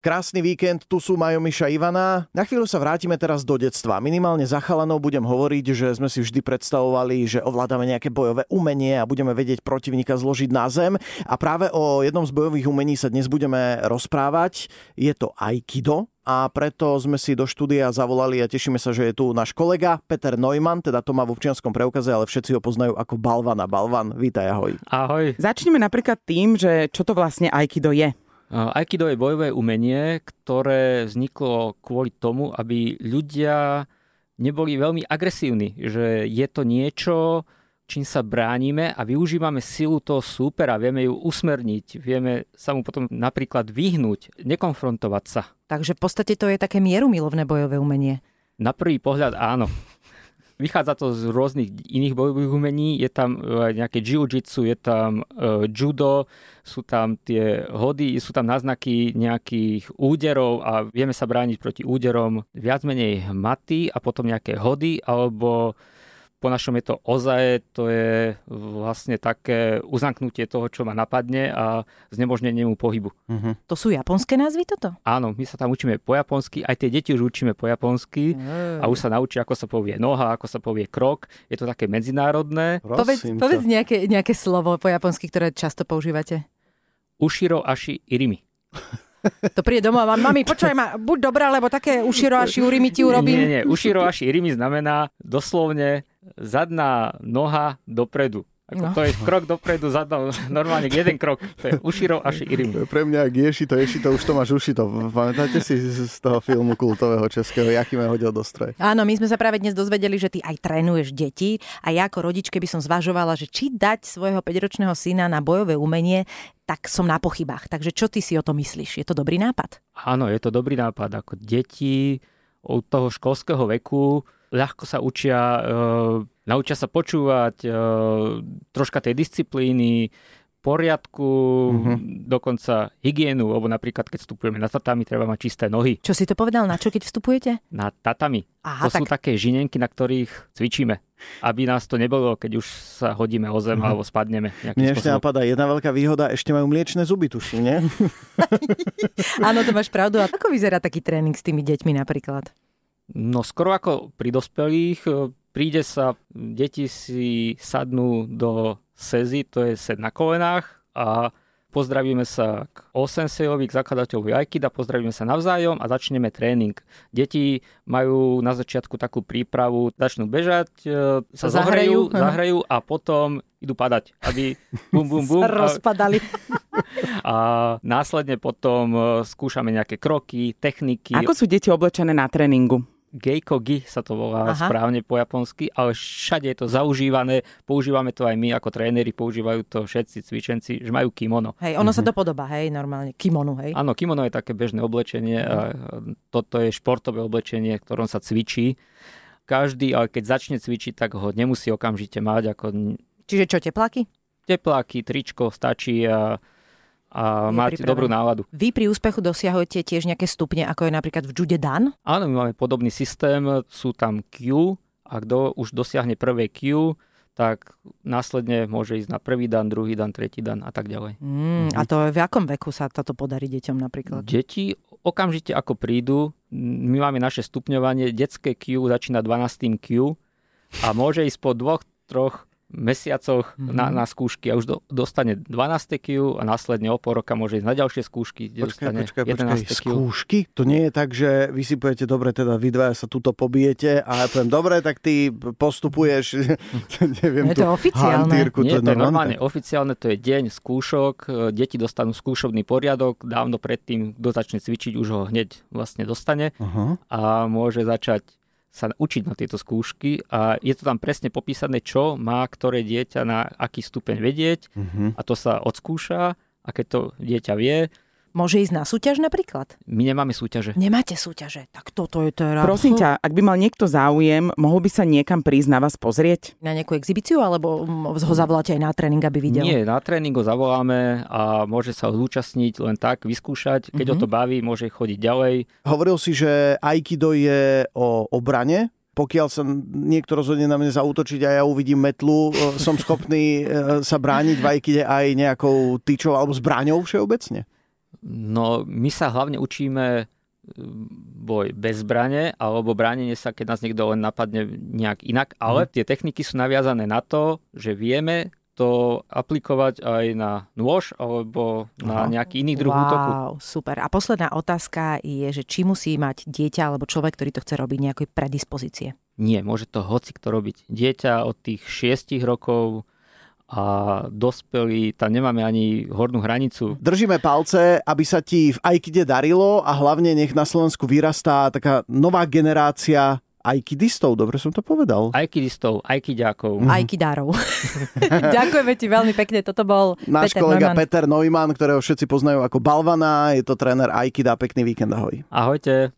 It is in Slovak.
Krásny víkend, tu sú Majo Miša Ivana. Na chvíľu sa vrátime teraz do detstva. Minimálne za chalanov budem hovoriť, že sme si vždy predstavovali, že ovládame nejaké bojové umenie a budeme vedieť protivníka zložiť na zem. A práve o jednom z bojových umení sa dnes budeme rozprávať. Je to Aikido, a preto sme si do štúdia zavolali a tešíme sa, že je tu náš kolega Peter Neumann, teda to má v občianskom preukaze, ale všetci ho poznajú ako Balvana. Balvan, vítaj, ahoj. Ahoj. Začneme napríklad tým, že čo to vlastne Aikido je. Aikido je bojové umenie, ktoré vzniklo kvôli tomu, aby ľudia neboli veľmi agresívni. Že je to niečo, čím sa bránime a využívame silu toho súpera, vieme ju usmerniť, vieme sa mu potom napríklad vyhnúť, nekonfrontovať sa. Takže v podstate to je také mierumilovné bojové umenie. Na prvý pohľad áno. Vychádza to z rôznych iných bojových umení, je tam e, nejaké jiu-jitsu, je tam uh, judo, sú tam tie hody, sú tam náznaky nejakých úderov a vieme sa brániť proti úderom. Viac menej hmaty a potom nejaké hody alebo po našom je to ozaje, to je vlastne také uzamknutie toho, čo ma napadne a znemožnenie mu pohybu. Uh-huh. To sú japonské názvy toto? Áno, my sa tam učíme po japonsky, aj tie deti už učíme po japonsky uh. a už sa naučí, ako sa povie noha, ako sa povie krok. Je to také medzinárodné. povedz, povedz nejaké, nejaké slovo po japonsky, ktoré často používate. Ushiro ashi irimi. To príde domov a mami, počúvaj ma, buď dobrá, lebo také uširo až urimi ti urobím. Nie, nie, uširo až irimi znamená doslovne zadná noha dopredu. Ako no. To je krok dopredu, zadnou, normálne jeden krok. To je uširo až irim. Pre mňa, ak ješito, ješito, už to máš ušito. Pamätáte si z toho filmu kultového českého, Jakime hodil do stroje? Áno, my sme sa práve dnes dozvedeli, že ty aj trénuješ deti a ja ako rodičke by som zvažovala, že či dať svojho 5-ročného syna na bojové umenie, tak som na pochybách. Takže čo ty si o to myslíš? Je to dobrý nápad? Áno, je to dobrý nápad. Ako deti od toho školského veku ľahko sa učia, uh, naučia sa počúvať, uh, troška tej disciplíny, poriadku, uh-huh. dokonca hygienu, lebo napríklad keď vstupujeme na tatami, treba mať čisté nohy. Čo si to povedal, na čo keď vstupujete? Na tatami. Aha, to tak... sú také žinenky, na ktorých cvičíme, aby nás to nebolo, keď už sa hodíme o zem uh-huh. alebo spadneme. Mne ešte napadá jedna veľká výhoda, ešte majú mliečne zuby, tuším, nie? Áno, to máš pravdu. A ako vyzerá taký tréning s tými deťmi napríklad? No skoro ako pri dospelých, e, príde sa, deti si sadnú do sezy, to je sed na kolenách a pozdravíme sa k Osensejovi, k zakladateľovi Aikida, pozdravíme sa navzájom a začneme tréning. Deti majú na začiatku takú prípravu, začnú bežať, e, sa zahrajú, zahrajú a potom idú padať, aby bum, bum, bum. sa rozpadali. A následne potom e, skúšame nejaké kroky, techniky. Ako sú deti oblečené na tréningu? Geikogi sa to volá Aha. správne po japonsky, ale všade je to zaužívané, používame to aj my ako tréneri, používajú to všetci cvičenci, že majú kimono. Hej, ono uh-huh. sa to podobá, hej, normálne, kimonu, hej. Áno, kimono je také bežné oblečenie uh-huh. a toto je športové oblečenie, ktorom sa cvičí. Každý, ale keď začne cvičiť, tak ho nemusí okamžite mať. Ako... Čiže čo, tepláky? Tepláky, tričko stačí a a máte dobrú náladu. Vy pri úspechu dosiahujete tiež nejaké stupne, ako je napríklad v Jude Dan? Áno, my máme podobný systém, sú tam Q a kto už dosiahne prvé Q, tak následne môže ísť na prvý dan, druhý dan, tretí dan a tak ďalej. Mm, a to v akom veku sa toto podarí deťom napríklad? Deti okamžite ako prídu, my máme naše stupňovanie, detské Q začína 12. Q a môže ísť po dvoch, troch mesiacoch mm-hmm. na, na skúšky a už do, dostane 12 Q a následne o pol roka môže ísť na ďalšie skúšky, kde počkaj, dostane počkaj, 11 počkaj. Skúšky? To nie je tak, že vy si poviete, dobre, teda vy dvaja sa tuto pobijete a ja poviem, dobre, tak ty postupuješ, neviem, je to oficiálne. Hantírku, nie, to je normálne oficiálne, to je deň skúšok, deti dostanú skúšobný poriadok, dávno predtým, kto začne cvičiť, už ho hneď vlastne dostane uh-huh. a môže začať sa učiť na tieto skúšky a je to tam presne popísané, čo má ktoré dieťa na aký stupeň vedieť uh-huh. a to sa odskúša a keď to dieťa vie, Môže ísť na súťaž napríklad? My nemáme súťaže. Nemáte súťaže? Tak toto je teraz... Prosím ťa, ak by mal niekto záujem, mohol by sa niekam prísť na vás pozrieť? Na nejakú exibíciu, alebo ho zavoláte aj na tréning, aby videl? Nie, na tréning ho zavoláme a môže sa ho zúčastniť len tak, vyskúšať. Keď mm-hmm. ho mhm. to baví, môže chodiť ďalej. Hovoril si, že Aikido je o obrane, pokiaľ sa niekto rozhodne na mňa zautočiť a ja uvidím metlu, e, som schopný e, sa brániť v Aikide aj nejakou tyčou alebo zbraňou všeobecne? No, my sa hlavne učíme boj bez zbrane alebo bránenie sa, keď nás niekto len napadne nejak inak, ale mm. tie techniky sú naviazané na to, že vieme to aplikovať aj na nôž alebo na Aha. nejaký iný druh wow, útoku. super. A posledná otázka je, že či musí mať dieťa alebo človek, ktorý to chce robiť, nejaké predispozície? Nie, môže to hoci kto robiť. Dieťa od tých 6 rokov a dospelí, tam nemáme ani hornú hranicu. Držíme palce, aby sa ti v Aikide darilo a hlavne nech na Slovensku vyrastá taká nová generácia Aikidistov, dobre som to povedal. Aikidistov, aikidiákov. Mm. Aikidárov. Ďakujeme ti veľmi pekne, toto bol Náš Peter kolega Neumann. Peter Neumann, ktorého všetci poznajú ako Balvana, je to tréner Aikida, pekný víkend, ahoj. Ahojte.